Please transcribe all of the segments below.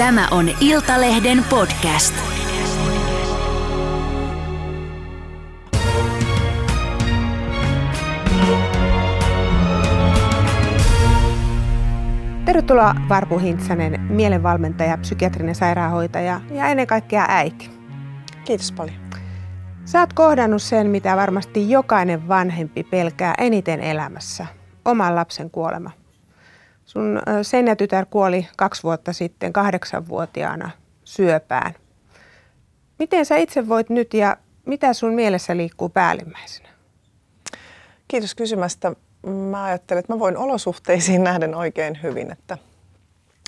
Tämä on Iltalehden podcast. Tervetuloa Varpu Hintsanen, mielenvalmentaja, psykiatrinen sairaanhoitaja ja ennen kaikkea äiti. Kiitos paljon. Sä oot kohdannut sen, mitä varmasti jokainen vanhempi pelkää eniten elämässä, oman lapsen kuolema. Sun seinätytär kuoli kaksi vuotta sitten kahdeksanvuotiaana syöpään. Miten sä itse voit nyt ja mitä sun mielessä liikkuu päällimmäisenä? Kiitos kysymästä. Mä ajattelen, että mä voin olosuhteisiin nähden oikein hyvin, että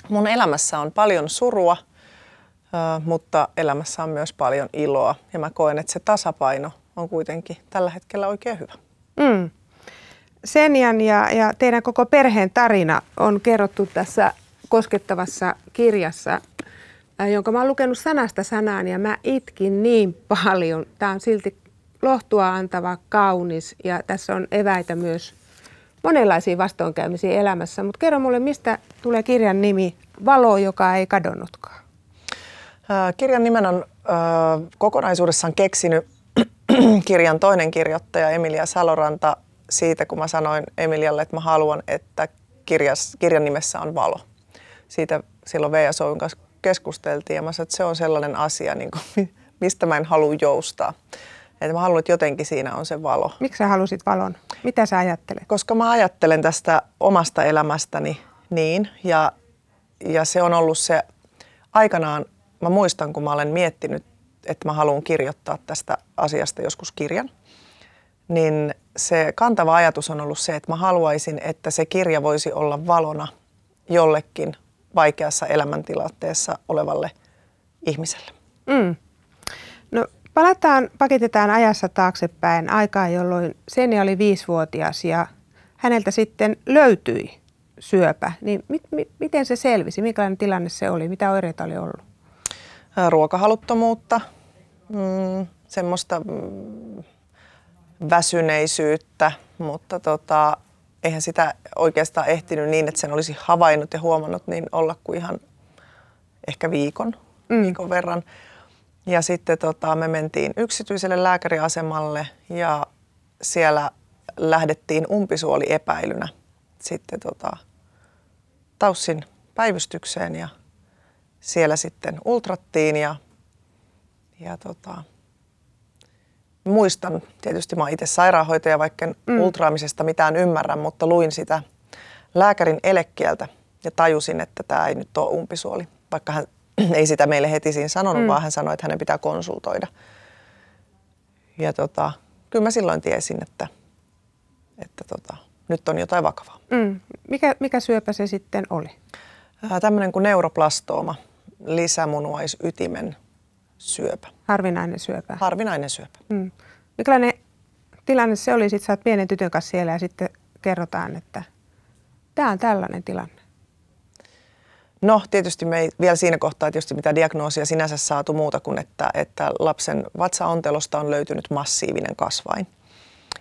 mun elämässä on paljon surua, mutta elämässä on myös paljon iloa ja mä koen, että se tasapaino on kuitenkin tällä hetkellä oikein hyvä. Mm. Senjan ja, ja teidän koko perheen tarina on kerrottu tässä koskettavassa kirjassa, jonka mä oon lukenut sanasta sanaan ja mä itkin niin paljon. Tämä on silti lohtua antava, kaunis ja tässä on eväitä myös monenlaisiin vastoinkäymisiin elämässä. Mutta kerro mulle, mistä tulee kirjan nimi Valo, joka ei kadonnutkaan? Kirjan nimen on kokonaisuudessaan keksinyt kirjan toinen kirjoittaja Emilia Saloranta siitä, kun mä sanoin Emilialle, että mä haluan, että kirjas, kirjan nimessä on valo. Siitä silloin VSOyn kanssa keskusteltiin ja mä sanoin, että se on sellainen asia, niin kuin, mistä mä en halua joustaa. Että mä haluan, että jotenkin siinä on se valo. Miksi sä halusit valon? Mitä sä ajattelet? Koska mä ajattelen tästä omasta elämästäni niin ja, ja se on ollut se aikanaan, mä muistan kun mä olen miettinyt, että mä haluan kirjoittaa tästä asiasta joskus kirjan – niin se kantava ajatus on ollut se, että mä haluaisin, että se kirja voisi olla valona jollekin vaikeassa elämäntilanteessa olevalle ihmiselle. Mm. No palataan, pakitetaan ajassa taaksepäin aikaan, jolloin Seni oli viisivuotias ja häneltä sitten löytyi syöpä. Niin mit, mit, miten se selvisi? Millainen tilanne se oli? Mitä oireita oli ollut? Ruokahaluttomuutta, mm, semmoista mm, väsyneisyyttä, mutta tota, eihän sitä oikeastaan ehtinyt niin, että sen olisi havainnut ja huomannut niin olla kuin ihan ehkä viikon, mm. viikon verran. Ja sitten tota, me mentiin yksityiselle lääkäriasemalle ja siellä lähdettiin umpisuoliepäilynä sitten tota, Taussin päivystykseen ja siellä sitten ultrattiin ja, ja tota, muistan, tietysti mä itse sairaanhoitaja, vaikka en mm. ultraamisesta mitään ymmärrä, mutta luin sitä lääkärin elekieltä ja tajusin, että tämä ei nyt ole umpisuoli. Vaikka hän ei sitä meille heti siinä sanonut, mm. vaan hän sanoi, että hänen pitää konsultoida. Ja tota, kyllä mä silloin tiesin, että, että tota, nyt on jotain vakavaa. Mm. Mikä, mikä syöpä se sitten oli? Tämmöinen kuin neuroplastooma, lisämunuaisytimen syöpä. Harvinainen syöpä. Harvinainen syöpä. Mm. Millainen tilanne se oli? Sitten sä oot pienen tytön kanssa siellä ja sitten kerrotaan, että tämä on tällainen tilanne. No tietysti me ei vielä siinä kohtaa tietysti mitä diagnoosia sinänsä saatu muuta kuin, että, että lapsen vatsaontelosta on löytynyt massiivinen kasvain.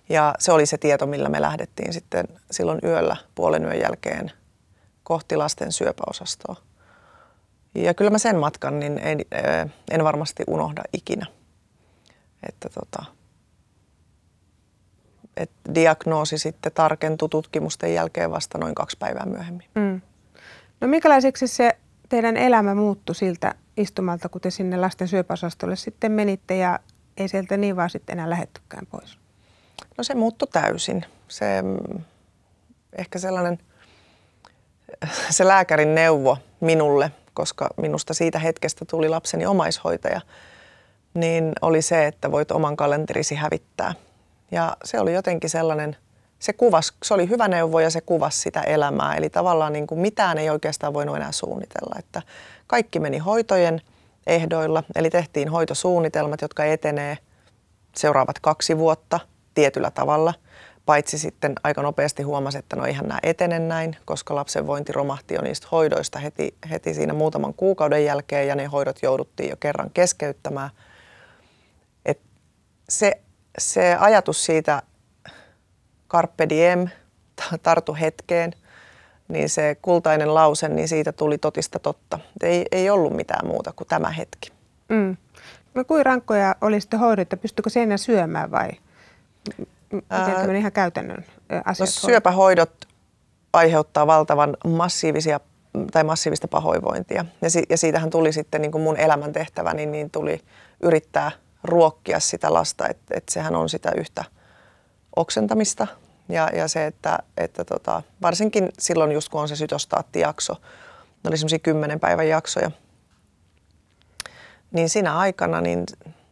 Ja se oli se tieto, millä me lähdettiin sitten silloin yöllä puolen yön jälkeen kohti lasten syöpäosastoa. Ja kyllä mä sen matkan niin en, en varmasti unohda ikinä. Että tota, et diagnoosi sitten tarkentui tutkimusten jälkeen vasta noin kaksi päivää myöhemmin. Mm. No minkälaiseksi se teidän elämä muuttui siltä istumalta, kun te sinne lasten syöpäosastolle sitten menitte ja ei sieltä niin vaan sitten enää lähettykään pois? No se muuttui täysin. Se mm, ehkä sellainen, se lääkärin neuvo minulle – koska minusta siitä hetkestä tuli lapseni omaishoitaja, niin oli se, että voit oman kalenterisi hävittää. Ja se oli jotenkin sellainen, se kuvas, se oli hyvä neuvo ja se kuvasi sitä elämää. Eli tavallaan niin kuin mitään ei oikeastaan voinut enää suunnitella. Että kaikki meni hoitojen ehdoilla, eli tehtiin hoitosuunnitelmat, jotka etenee seuraavat kaksi vuotta tietyllä tavalla – Paitsi sitten aika nopeasti huomasi, että no eihän nämä etene näin, koska lapsen vointi romahti jo niistä hoidoista heti, heti siinä muutaman kuukauden jälkeen ja ne hoidot jouduttiin jo kerran keskeyttämään. Et se, se ajatus siitä carpe diem, tartu hetkeen, niin se kultainen lause, niin siitä tuli totista totta. Ei, ei ollut mitään muuta kuin tämä hetki. Mm. No kuin rankkoja oli sitten hoidot, että pystyykö seinä syömään vai miten tämmöinen ihan käytännön asiat? No, syöpähoidot aiheuttaa valtavan massiivisia tai massiivista pahoinvointia. Ja, si- ja siitähän tuli sitten niin kuin mun elämäntehtäväni, niin, niin tuli yrittää ruokkia sitä lasta, että et sehän on sitä yhtä oksentamista. Ja, ja se, että, että tota, varsinkin silloin just kun on se sytostaattijakso, ne oli semmoisia kymmenen päivän jaksoja, niin siinä aikana niin,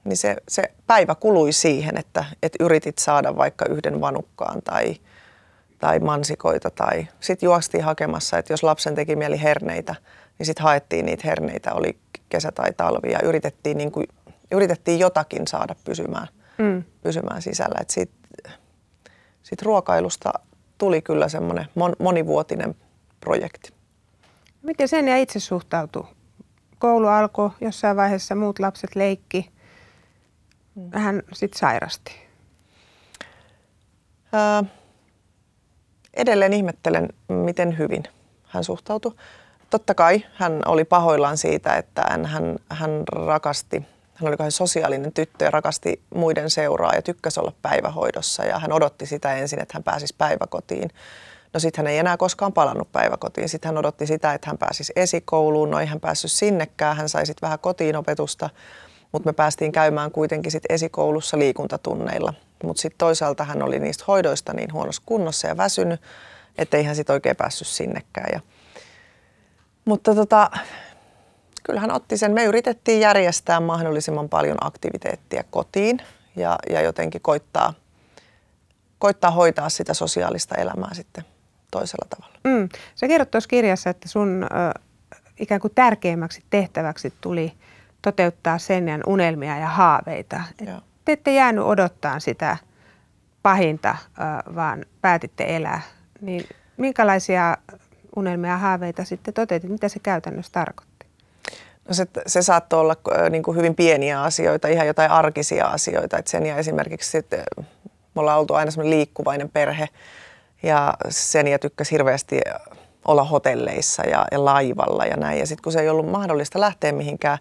niin se, se päivä kului siihen, että, että yritit saada vaikka yhden vanukkaan tai, tai mansikoita tai sitten juostiin hakemassa, että jos lapsen teki mieli herneitä, niin sitten haettiin niitä herneitä, oli kesä tai talvi ja yritettiin, niin kuin, yritettiin jotakin saada pysymään, mm. pysymään sisällä. Sitten sit ruokailusta tuli kyllä semmoinen mon, monivuotinen projekti. Miten sen ja itse suhtautui? Koulu alkoi jossain vaiheessa, muut lapset leikki, hän sitten sairasti. Ää, edelleen ihmettelen, miten hyvin hän suhtautui. Totta kai hän oli pahoillaan siitä, että hän, hän, rakasti, hän oli kauhean sosiaalinen tyttö ja rakasti muiden seuraa ja tykkäsi olla päivähoidossa ja hän odotti sitä ensin, että hän pääsisi päiväkotiin. No sitten hän ei enää koskaan palannut päiväkotiin. Sitten hän odotti sitä, että hän pääsisi esikouluun. No ei hän päässyt sinnekään. Hän sai sitten vähän kotiinopetusta, mutta me päästiin käymään kuitenkin sitten esikoulussa liikuntatunneilla. Mutta sitten toisaalta hän oli niistä hoidoista niin huonossa kunnossa ja väsynyt, ettei hän sitten oikein päässyt sinnekään. Ja, mutta tota, kyllähän otti sen. Me yritettiin järjestää mahdollisimman paljon aktiviteettia kotiin ja, ja jotenkin koittaa, koittaa hoitaa sitä sosiaalista elämää sitten toisella tavalla. Mm. Sä kerrot tuossa kirjassa, että sun ö, ikään kuin tärkeimmäksi tehtäväksi tuli toteuttaa sen unelmia ja haaveita. Et te ette jäänyt odottaa sitä pahinta, vaan päätitte elää. Niin minkälaisia unelmia ja haaveita sitten toteutit? Mitä se käytännössä tarkoitti? No se, se saattoi olla niin kuin hyvin pieniä asioita, ihan jotain arkisia asioita. Et sen ja esimerkiksi sitten, me ollaan oltu aina semmoinen liikkuvainen perhe ja sen ja tykkäsi hirveästi olla hotelleissa ja, ja laivalla ja näin. Ja sitten kun se ei ollut mahdollista lähteä mihinkään,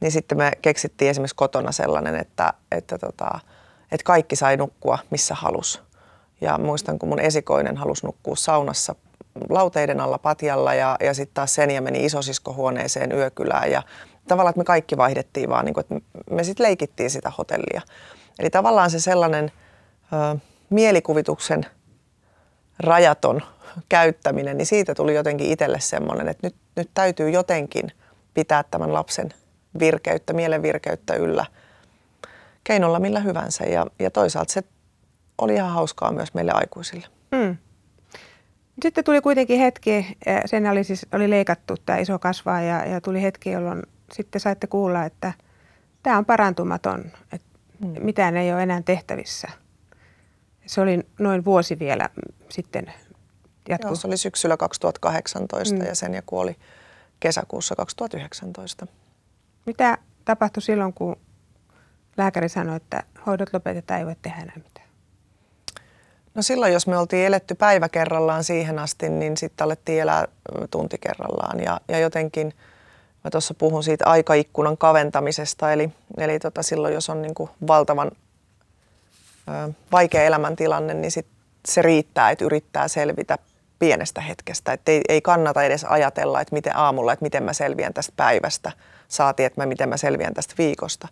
niin sitten me keksittiin esimerkiksi kotona sellainen, että, että, tota, että kaikki sai nukkua missä halus. Ja muistan, kun mun esikoinen halusi nukkua saunassa lauteiden alla patjalla ja, ja sitten taas sen ja meni isosiskohuoneeseen yökylään. Ja tavallaan, että me kaikki vaihdettiin vaan, niin kuin, että me sitten leikittiin sitä hotellia. Eli tavallaan se sellainen ö, mielikuvituksen rajaton käyttäminen, niin siitä tuli jotenkin itselle semmoinen, että nyt, nyt täytyy jotenkin pitää tämän lapsen virkeyttä, mielenvirkeyttä yllä keinolla millä hyvänsä. Ja, ja toisaalta se oli ihan hauskaa myös meille aikuisille. Mm. Sitten tuli kuitenkin hetki, sen oli, siis, oli leikattu tämä iso kasvaa ja, ja tuli hetki, jolloin sitten saitte kuulla, että tämä on parantumaton, että mm. mitään ei ole enää tehtävissä. Se oli noin vuosi vielä sitten jatku. Joo, se oli syksyllä 2018 mm. ja sen ja kuoli kesäkuussa 2019. Mitä tapahtui silloin, kun lääkäri sanoi, että hoidot lopetetaan, ei voi tehdä enää mitään? No silloin, jos me oltiin eletty päivä kerrallaan siihen asti, niin sitten alettiin elää tunti kerrallaan. Ja, ja jotenkin, mä tuossa puhun siitä aikaikkunan kaventamisesta, eli, eli tota silloin, jos on niin kuin valtavan ö, vaikea elämäntilanne, niin sit se riittää, että yrittää selvitä pienestä hetkestä. Että ei, ei kannata edes ajatella, että miten aamulla, että miten mä selviän tästä päivästä, saati, että mä, miten mä selviän tästä viikosta.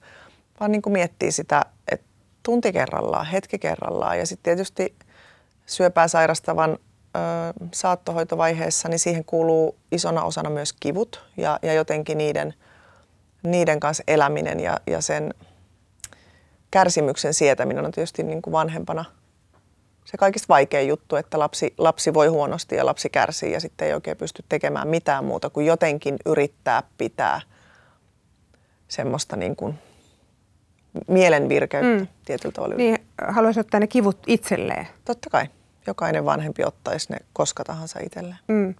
Vaan niin kuin miettii sitä, että tunti kerrallaan, hetki kerrallaan ja sitten tietysti syöpää sairastavan ö, saattohoitovaiheessa, niin siihen kuuluu isona osana myös kivut ja, ja jotenkin niiden, niiden kanssa eläminen ja, ja sen kärsimyksen sietäminen on tietysti niin kuin vanhempana se kaikista vaikein juttu, että lapsi, lapsi voi huonosti ja lapsi kärsii ja sitten ei oikein pysty tekemään mitään muuta kuin jotenkin yrittää pitää semmoista niin kuin mielenvirkeyttä mm. tietyllä tavalla. Niin, haluaisi ottaa ne kivut itselleen. Totta kai. Jokainen vanhempi ottaisi ne koska tahansa itselleen. Mm.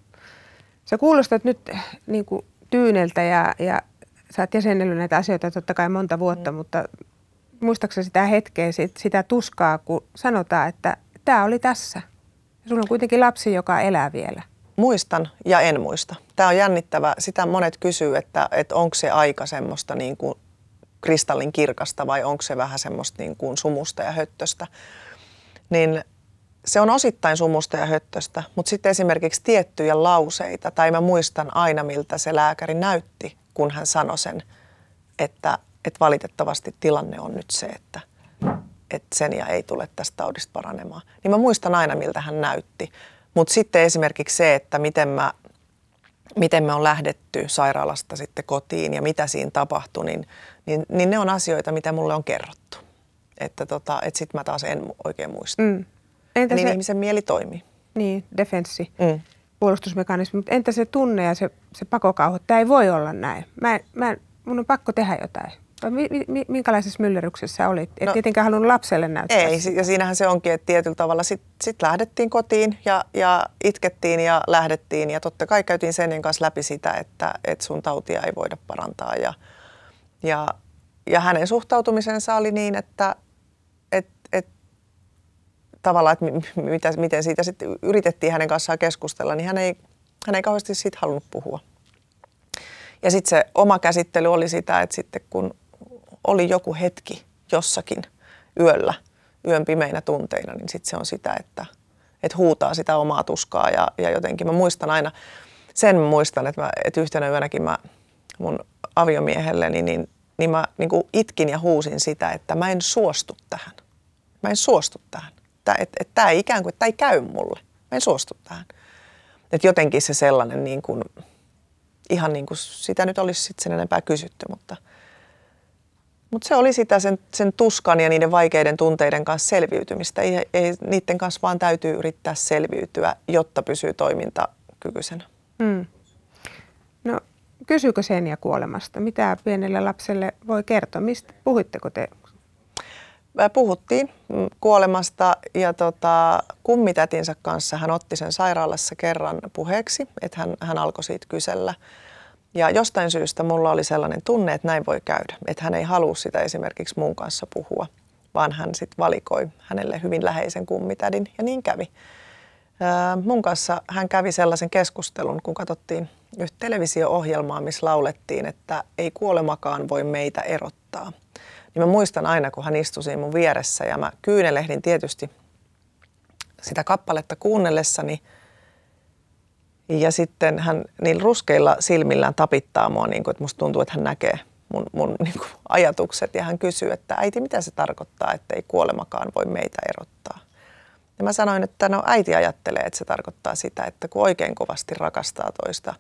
Sä kuulostat nyt niin kuin tyyneltä ja, ja sä oot jäsennellyt näitä asioita totta kai monta vuotta, mm. mutta muistaakseni sitä hetkeä, sit, sitä tuskaa, kun sanotaan, että tämä oli tässä. Sulla on kuitenkin lapsi, joka elää vielä. muistan ja en muista. Tämä on jännittävä. Sitä monet kysyy, että, että onko se aika semmoista niin kuin kristallin kirkasta vai onko se vähän semmoista niin kuin sumusta ja höttöstä. Niin se on osittain sumusta ja höttöstä, mutta sitten esimerkiksi tiettyjä lauseita, tai mä muistan aina miltä se lääkäri näytti, kun hän sanoi sen, että, että valitettavasti tilanne on nyt se, että, että Senia ei tule tästä taudista paranemaan. Niin mä muistan aina miltä hän näytti. Mutta sitten esimerkiksi se, että miten, mä, miten me on lähdetty sairaalasta sitten kotiin ja mitä siinä tapahtui, niin, niin, niin ne on asioita, mitä mulle on kerrottu. Että tota, et sitten mä taas en oikein muista. Mm. Entä niin se, ihmisen mieli toimii. Niin, defenssi, mm. puolustusmekanismi. Mutta entä se tunne ja se, se pakokauhu? Tämä ei voi olla näin. Mä, mä, mun on pakko tehdä jotain. Mi, mi, minkälaisessa myllerryksessä olit? Et no, tietenkään halunnut lapselle näyttää. Ei, ja siinähän se onkin, että tietyllä tavalla sitten sit lähdettiin kotiin ja, ja itkettiin ja lähdettiin. Ja totta kai käytiin sen kanssa läpi sitä, että, että sun tautia ei voida parantaa. Ja, ja, ja hänen suhtautumisensa oli niin, että et, et, tavallaan, että mitä, miten siitä sitten yritettiin hänen kanssaan keskustella, niin hän ei, hän ei kauheasti siitä halunnut puhua. Ja sitten se oma käsittely oli sitä, että sitten kun oli joku hetki jossakin yöllä, yön pimeinä tunteina, niin sitten se on sitä, että, että huutaa sitä omaa tuskaa. Ja, ja jotenkin mä muistan aina, sen muistan, että, mä, että yhtenä yönäkin mä mun aviomiehelleni, niin, niin mä niin kuin itkin ja huusin sitä, että mä en suostu tähän. Mä en suostu tähän. Että et, et, tämä ikään kuin, tämä ei käy mulle. Mä en suostu tähän. Että jotenkin se sellainen niin kuin, ihan niin kuin sitä nyt olisi sitten sen enempää kysytty, mutta – mutta se oli sitä sen, sen tuskan ja niiden vaikeiden tunteiden kanssa selviytymistä. Ei, ei, niiden kanssa vaan täytyy yrittää selviytyä, jotta pysyy toimintakykyisenä. Mm. No kysyykö sen ja kuolemasta? Mitä pienelle lapselle voi kertoa? Mistä puhuitteko te? Puhuttiin kuolemasta ja tota, kummitätinsä kanssa hän otti sen sairaalassa kerran puheeksi, että hän, hän alkoi siitä kysellä – ja jostain syystä mulla oli sellainen tunne, että näin voi käydä. Että hän ei halua sitä esimerkiksi mun kanssa puhua, vaan hän sitten valikoi hänelle hyvin läheisen kummitädin ja niin kävi. Mun kanssa hän kävi sellaisen keskustelun, kun katsottiin yhtä televisio-ohjelmaa, missä laulettiin, että ei kuolemakaan voi meitä erottaa. Niin mä muistan aina, kun hän istui siinä mun vieressä ja mä kyynelehdin tietysti sitä kappaletta kuunnellessani – ja sitten hän niillä ruskeilla silmillään tapittaa mua, niin kuin, että musta tuntuu, että hän näkee mun, mun niin kuin, ajatukset. Ja hän kysyy, että äiti, mitä se tarkoittaa, että ei kuolemakaan voi meitä erottaa. Ja mä sanoin, että no äiti ajattelee, että se tarkoittaa sitä, että kun oikein kovasti rakastaa toista,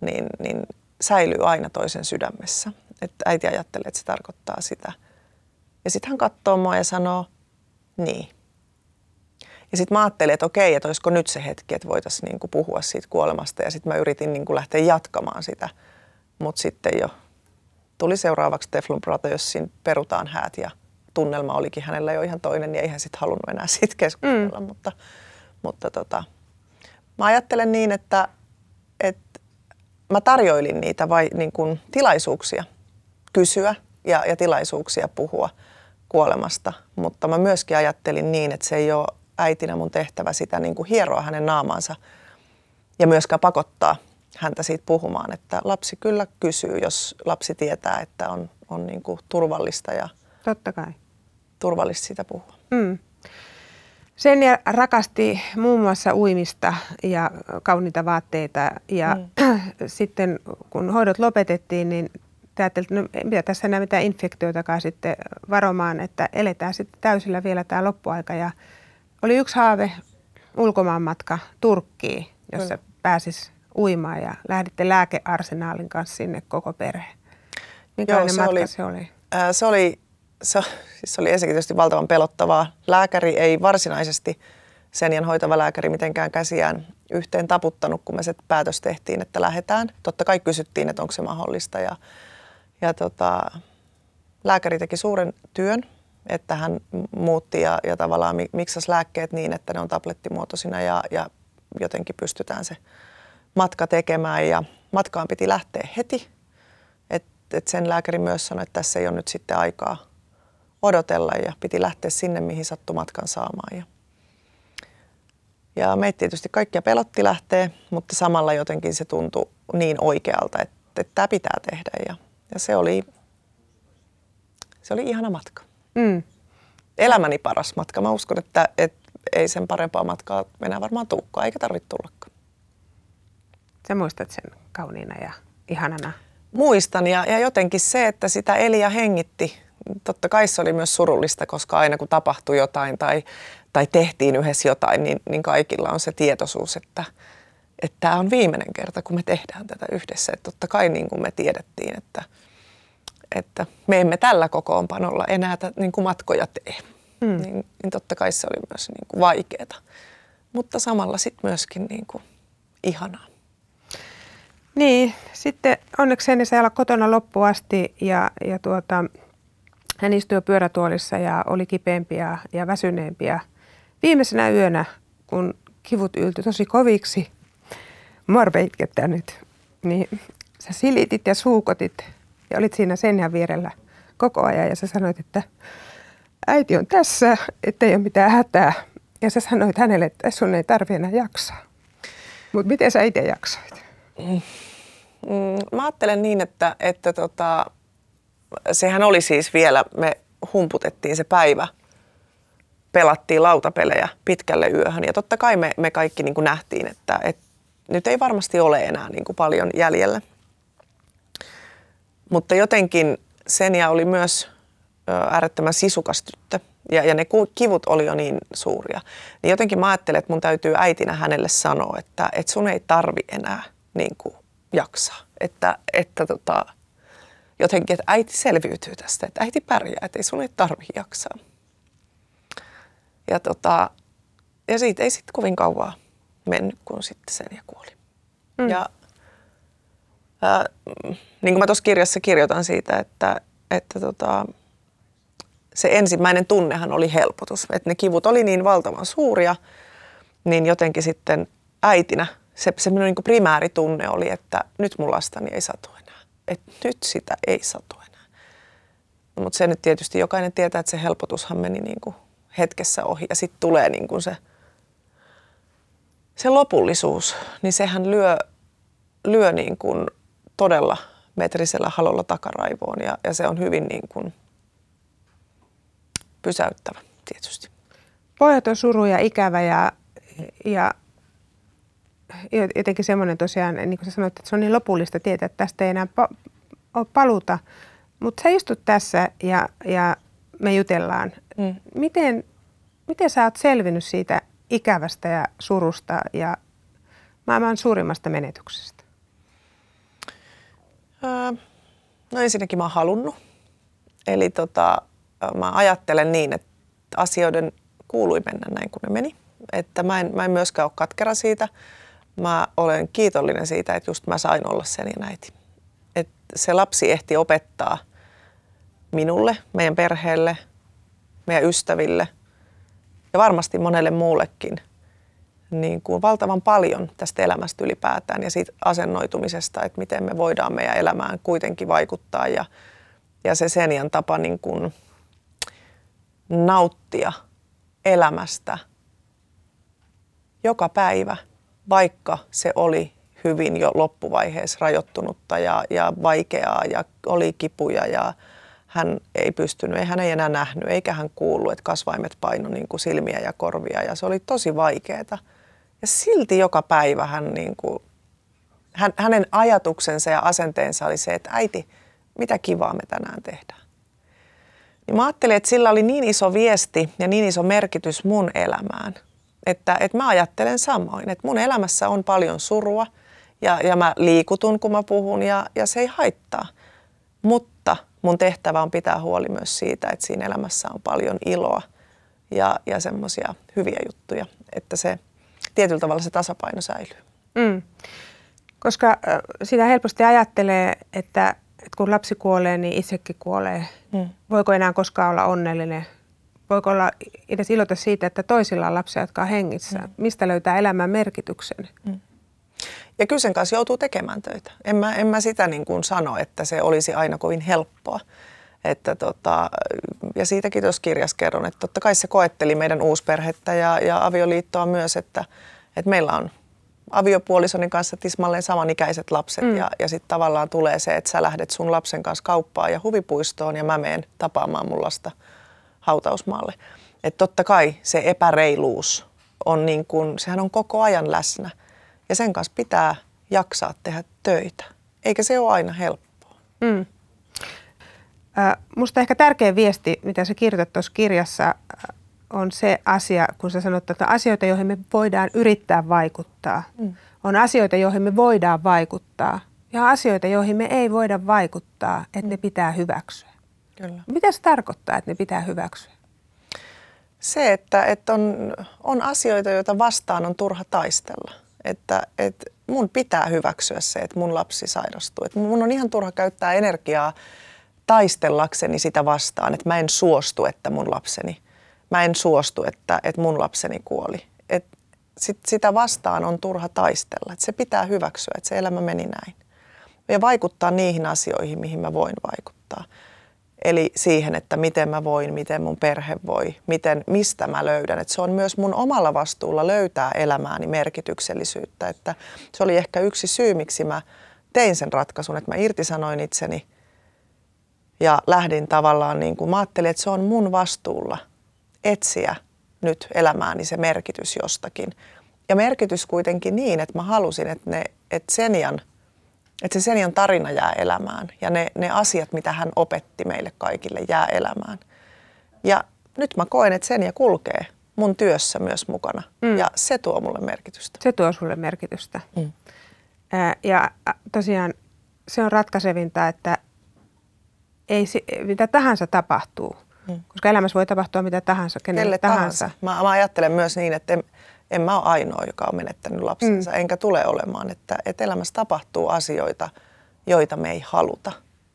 niin, niin säilyy aina toisen sydämessä. Että äiti ajattelee, että se tarkoittaa sitä. Ja sitten hän katsoo mua ja sanoo, niin. Ja sitten mä ajattelin, että okei, että olisiko nyt se hetki, että voitaisiin niinku puhua siitä kuolemasta. Ja sitten mä yritin niinku lähteä jatkamaan sitä. Mutta sitten jo tuli seuraavaksi Teflon Brothersin perutaan häät ja tunnelma olikin hänellä jo ihan toinen, niin eihän sitten halunnut enää siitä keskustella. Mm. Mutta, mutta tota, mä ajattelen niin, että, että mä tarjoilin niitä vai niin kuin tilaisuuksia kysyä ja, ja tilaisuuksia puhua kuolemasta, mutta mä myöskin ajattelin niin, että se ei ole äitinä mun tehtävä sitä niin kuin hieroa hänen naamaansa ja myöskään pakottaa häntä siitä puhumaan, että lapsi kyllä kysyy, jos lapsi tietää, että on, on niin kuin turvallista ja Totta kai. turvallista sitä puhua. Mm. Senja rakasti muun muassa uimista ja kauniita vaatteita ja mm. sitten kun hoidot lopetettiin, niin te ajattelitte, no mitä tässä enää mitään infektioitakaan sitten varomaan, että eletään sitten täysillä vielä tämä loppuaika ja oli yksi haave, ulkomaanmatka Turkkiin, jossa Kyllä. pääsis uimaan ja lähditte lääkearsenaalin kanssa sinne koko perhe. Minkälainen Joo, se matka oli, se oli? Ää, se oli, se, siis se oli ensinnäkin tietysti valtavan pelottavaa. Lääkäri ei varsinaisesti, Senjan hoitava lääkäri, mitenkään käsiään yhteen taputtanut, kun me se päätös tehtiin, että lähdetään. Totta kai kysyttiin, että onko se mahdollista. Ja, ja tota, lääkäri teki suuren työn että hän muutti ja, ja tavallaan miksasi lääkkeet niin, että ne on tablettimuotoisina ja, ja jotenkin pystytään se matka tekemään. Ja matkaan piti lähteä heti. Et, et sen lääkäri myös sanoi, että tässä ei ole nyt sitten aikaa odotella ja piti lähteä sinne, mihin sattui matkan saamaan. Ja, Ja meitä tietysti kaikkia pelotti lähteä, mutta samalla jotenkin se tuntui niin oikealta, että, että tämä pitää tehdä. Ja, ja se, oli, se oli ihana matka. Mm. Elämäni paras matka. Mä uskon, että, että ei sen parempaa matkaa enää varmaan tuukkaan, eikä tarvitse tullakaan. Sä muistat sen kauniina ja ihanana? Muistan ja, ja jotenkin se, että sitä eli ja hengitti. Totta kai se oli myös surullista, koska aina kun tapahtui jotain tai, tai tehtiin yhdessä jotain, niin, niin kaikilla on se tietoisuus, että, että tämä on viimeinen kerta, kun me tehdään tätä yhdessä. Että totta kai niin kuin me tiedettiin, että, että me emme tällä kokoonpanolla enää niin kuin matkoja tee. Hmm. Niin, niin totta kai se oli myös niin kuin vaikeaa, mutta samalla sitten myöskin niin kuin ihanaa. Niin, sitten onneksi ei olla kotona loppuun asti ja, ja tuota, hän istui jo pyörätuolissa ja oli kipeämpi ja, ja väsyneempi. Ja viimeisenä yönä, kun kivut yltyi tosi koviksi, Morve itkettää nyt, niin sä silitit ja suukotit ja olit siinä seinän vierellä koko ajan ja sä sanoit, että äiti on tässä, ettei ole mitään hätää. Ja sä sanoit hänelle, että sun ei tarvitse enää jaksaa. Mutta miten sä itse jaksoit? Mm. Mm, mä ajattelen niin, että, että tota, sehän oli siis vielä, me humputettiin se päivä, pelattiin lautapelejä pitkälle yöhön ja totta kai me, me kaikki niin kuin nähtiin, että, että nyt ei varmasti ole enää niin kuin paljon jäljellä. Mutta jotenkin Senja oli myös äärettömän sisukas tyttö ja, ja ne kivut oli jo niin suuria. Niin jotenkin mä ajattelen, että mun täytyy äitinä hänelle sanoa, että, että sun ei tarvi enää niin kuin jaksaa. Että, että tota, jotenkin, että äiti selviytyy tästä, että äiti pärjää, että ei sun ei tarvi jaksaa. Ja, tota, ja siitä ei sitten kovin kauan mennyt, kun sitten sen ja kuoli. Mm. Ja ää, niin kuin mä tuossa kirjassa kirjoitan siitä, että, että tota, se ensimmäinen tunnehan oli helpotus. Että ne kivut oli niin valtavan suuria, niin jotenkin sitten äitinä se, se minun niin primääritunne oli, että nyt mun lastani ei satu enää. Että nyt sitä ei satu enää. Mutta se nyt tietysti jokainen tietää, että se helpotushan meni niin kuin hetkessä ohi. Ja sitten tulee niin kuin se, se lopullisuus, niin sehän lyö, lyö niin kuin todella metrisellä halolla takaraivoon. Ja, ja se on hyvin niin kuin pysäyttävä tietysti. Pojat on suru ja ikävä ja, ja jotenkin semmoinen tosiaan, niin kuin sä sanoit, että se on niin lopullista tietää, että tästä ei enää pa- ole paluta. Mutta sä istut tässä ja, ja me jutellaan. Mm. Miten, miten sä oot selvinnyt siitä ikävästä ja surusta ja maailman suurimmasta menetyksestä? Öö, no ensinnäkin mä oon halunnut. Eli tota, mä ajattelen niin, että asioiden kuului mennä näin kuin ne meni. Että mä en, mä en myöskään ole katkera siitä mä olen kiitollinen siitä, että just mä sain olla sen ja näiti. Että se lapsi ehti opettaa minulle, meidän perheelle, meidän ystäville ja varmasti monelle muullekin niin kuin valtavan paljon tästä elämästä ylipäätään ja siitä asennoitumisesta, että miten me voidaan meidän elämään kuitenkin vaikuttaa ja, ja se Senian tapa niin kuin nauttia elämästä joka päivä – vaikka se oli hyvin jo loppuvaiheessa rajoittunutta ja, ja vaikeaa ja oli kipuja ja hän ei pystynyt, ei hän ei enää nähnyt eikä hän kuullut, että kasvaimet paino niin kuin silmiä ja korvia ja se oli tosi vaikeaa. Ja silti joka päivä hän, niin kuin, hän, hänen ajatuksensa ja asenteensa oli se, että äiti, mitä kivaa me tänään tehdään. Niin mä ajattelin, että sillä oli niin iso viesti ja niin iso merkitys mun elämään – että, että mä ajattelen samoin, että mun elämässä on paljon surua ja, ja mä liikutun, kun mä puhun ja, ja se ei haittaa. Mutta mun tehtävä on pitää huoli myös siitä, että siinä elämässä on paljon iloa ja, ja semmoisia hyviä juttuja, että se tietyllä tavalla se tasapaino säilyy. Mm. Koska sitä helposti ajattelee, että, että kun lapsi kuolee, niin itsekin kuolee. Mm. Voiko enää koskaan olla onnellinen? voiko olla edes iloita siitä, että toisilla on lapsia, jotka on hengissä? Mm. Mistä löytää elämän merkityksen? Mm. Ja kyllä sen kanssa joutuu tekemään töitä. En mä, en mä sitä niin kuin sano, että se olisi aina kovin helppoa. Että tota, ja siitä kiitos kirjas kerron, että totta kai se koetteli meidän uusperhettä ja, ja avioliittoa myös, että, että meillä on aviopuolisoni kanssa tismalleen samanikäiset lapset mm. ja, ja sitten tavallaan tulee se, että sä lähdet sun lapsen kanssa kauppaan ja huvipuistoon ja mä menen tapaamaan mun lasta hautausmaalle. Että totta kai se epäreiluus on niin kuin, sehän on koko ajan läsnä ja sen kanssa pitää jaksaa tehdä töitä. Eikä se ole aina helppoa. Mm. Minusta ehkä tärkein viesti, mitä sä kirjoitat tuossa kirjassa, on se asia, kun sä sanot, että asioita, joihin me voidaan yrittää vaikuttaa. Mm. On asioita, joihin me voidaan vaikuttaa ja asioita, joihin me ei voida vaikuttaa, että mm. ne pitää hyväksyä. Kyllä. Mitä se tarkoittaa, että ne pitää hyväksyä? Se, että, että on, on asioita, joita vastaan on turha taistella. Että, että mun pitää hyväksyä se, että mun lapsi sairastuu. Että mun on ihan turha käyttää energiaa taistellakseni sitä vastaan, että mä en suostu, että mun lapseni, mä en suostu, että, että mun lapseni kuoli. Et sit, sitä vastaan on turha taistella. että se pitää hyväksyä, että se elämä meni näin. Ja vaikuttaa niihin asioihin, mihin mä voin vaikuttaa. Eli siihen, että miten mä voin, miten mun perhe voi, miten, mistä mä löydän. Että se on myös mun omalla vastuulla löytää elämääni merkityksellisyyttä. Että se oli ehkä yksi syy, miksi mä tein sen ratkaisun, että mä irtisanoin itseni ja lähdin tavallaan, niin kuin, mä ajattelin, että se on mun vastuulla etsiä nyt elämääni se merkitys jostakin. Ja merkitys kuitenkin niin, että mä halusin, että, ne, että Senjan – että se Senian tarina jää elämään ja ne, ne asiat, mitä hän opetti meille kaikille, jää elämään. Ja nyt mä koen, että Senia kulkee mun työssä myös mukana mm. ja se tuo mulle merkitystä. Se tuo sulle merkitystä. Mm. Ja tosiaan se on ratkaisevinta, että ei, mitä tahansa tapahtuu, mm. koska elämässä voi tapahtua mitä tahansa, kenelle Kelle tahansa. tahansa. Mä, mä ajattelen myös niin, että en mä ole ainoa, joka on menettänyt lapsensa, mm. enkä tule olemaan. Että, että elämässä tapahtuu asioita, joita me ei haluta,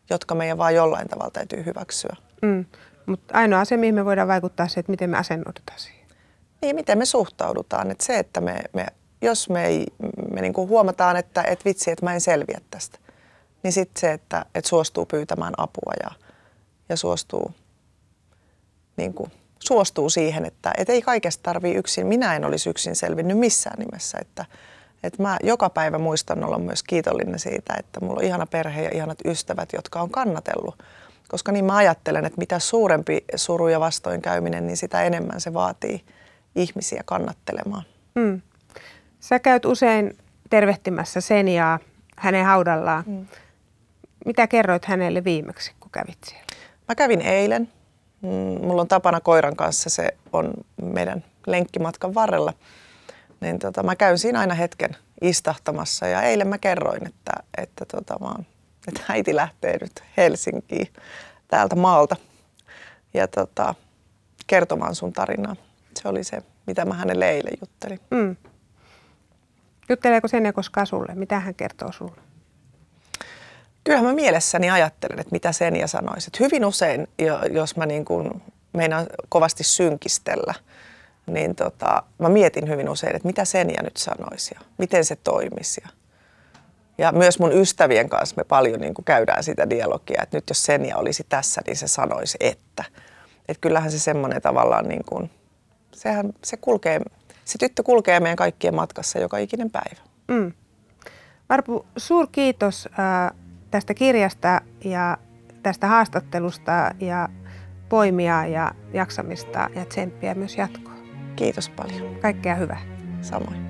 jotka meidän vaan jollain tavalla täytyy hyväksyä. Mm. Mutta ainoa asia, mihin me voidaan vaikuttaa, se, että miten me asennutetaan siihen. Niin, miten me suhtaudutaan. Että se, että me, me, jos me, ei, me niinku huomataan, että et vitsi, että mä en selviä tästä, niin sitten se, että et suostuu pyytämään apua ja, ja suostuu niin kuin, suostuu siihen, että et ei kaikesta tarvii yksin, minä en olisi yksin selvinnyt missään nimessä. Että, että mä joka päivä muistan olla myös kiitollinen siitä, että mulla on ihana perhe ja ihanat ystävät, jotka on kannatellut. Koska niin mä ajattelen, että mitä suurempi suru ja vastoinkäyminen, niin sitä enemmän se vaatii ihmisiä kannattelemaan. Mm. Sä käyt usein tervehtimässä Seniaa hänen haudallaan. Mm. Mitä kerroit hänelle viimeksi, kun kävit siellä? Mä kävin eilen Mm, mulla on tapana koiran kanssa, se on meidän lenkkimatkan varrella. Niin tota, mä käyn siinä aina hetken istahtamassa ja eilen mä kerroin, että, että, tota, mä, että äiti lähtee nyt Helsinkiin täältä maalta ja tota, kertomaan sun tarinaa. Se oli se, mitä mä hänelle eilen juttelin. Mm. Jutteleeko sen koskaan sulle? Mitä hän kertoo sulle? Kyllähän mä mielessäni ajattelen, että mitä Senja sanoisi. Että hyvin usein, jos mä niin kuin meinaan kovasti synkistellä, niin tota, mä mietin hyvin usein, että mitä Senja nyt sanoisi ja miten se toimisi. Ja, myös mun ystävien kanssa me paljon niin kuin käydään sitä dialogia, että nyt jos Senja olisi tässä, niin se sanoisi, että. Että kyllähän se semmoinen tavallaan, niin kuin, sehän se kulkee, se tyttö kulkee meidän kaikkien matkassa joka ikinen päivä. Mm. Varpu, suur kiitos äh, tästä kirjasta ja tästä haastattelusta ja poimia ja jaksamista ja tsemppiä myös jatkoa. Kiitos paljon. Kaikkea hyvää. Samoin.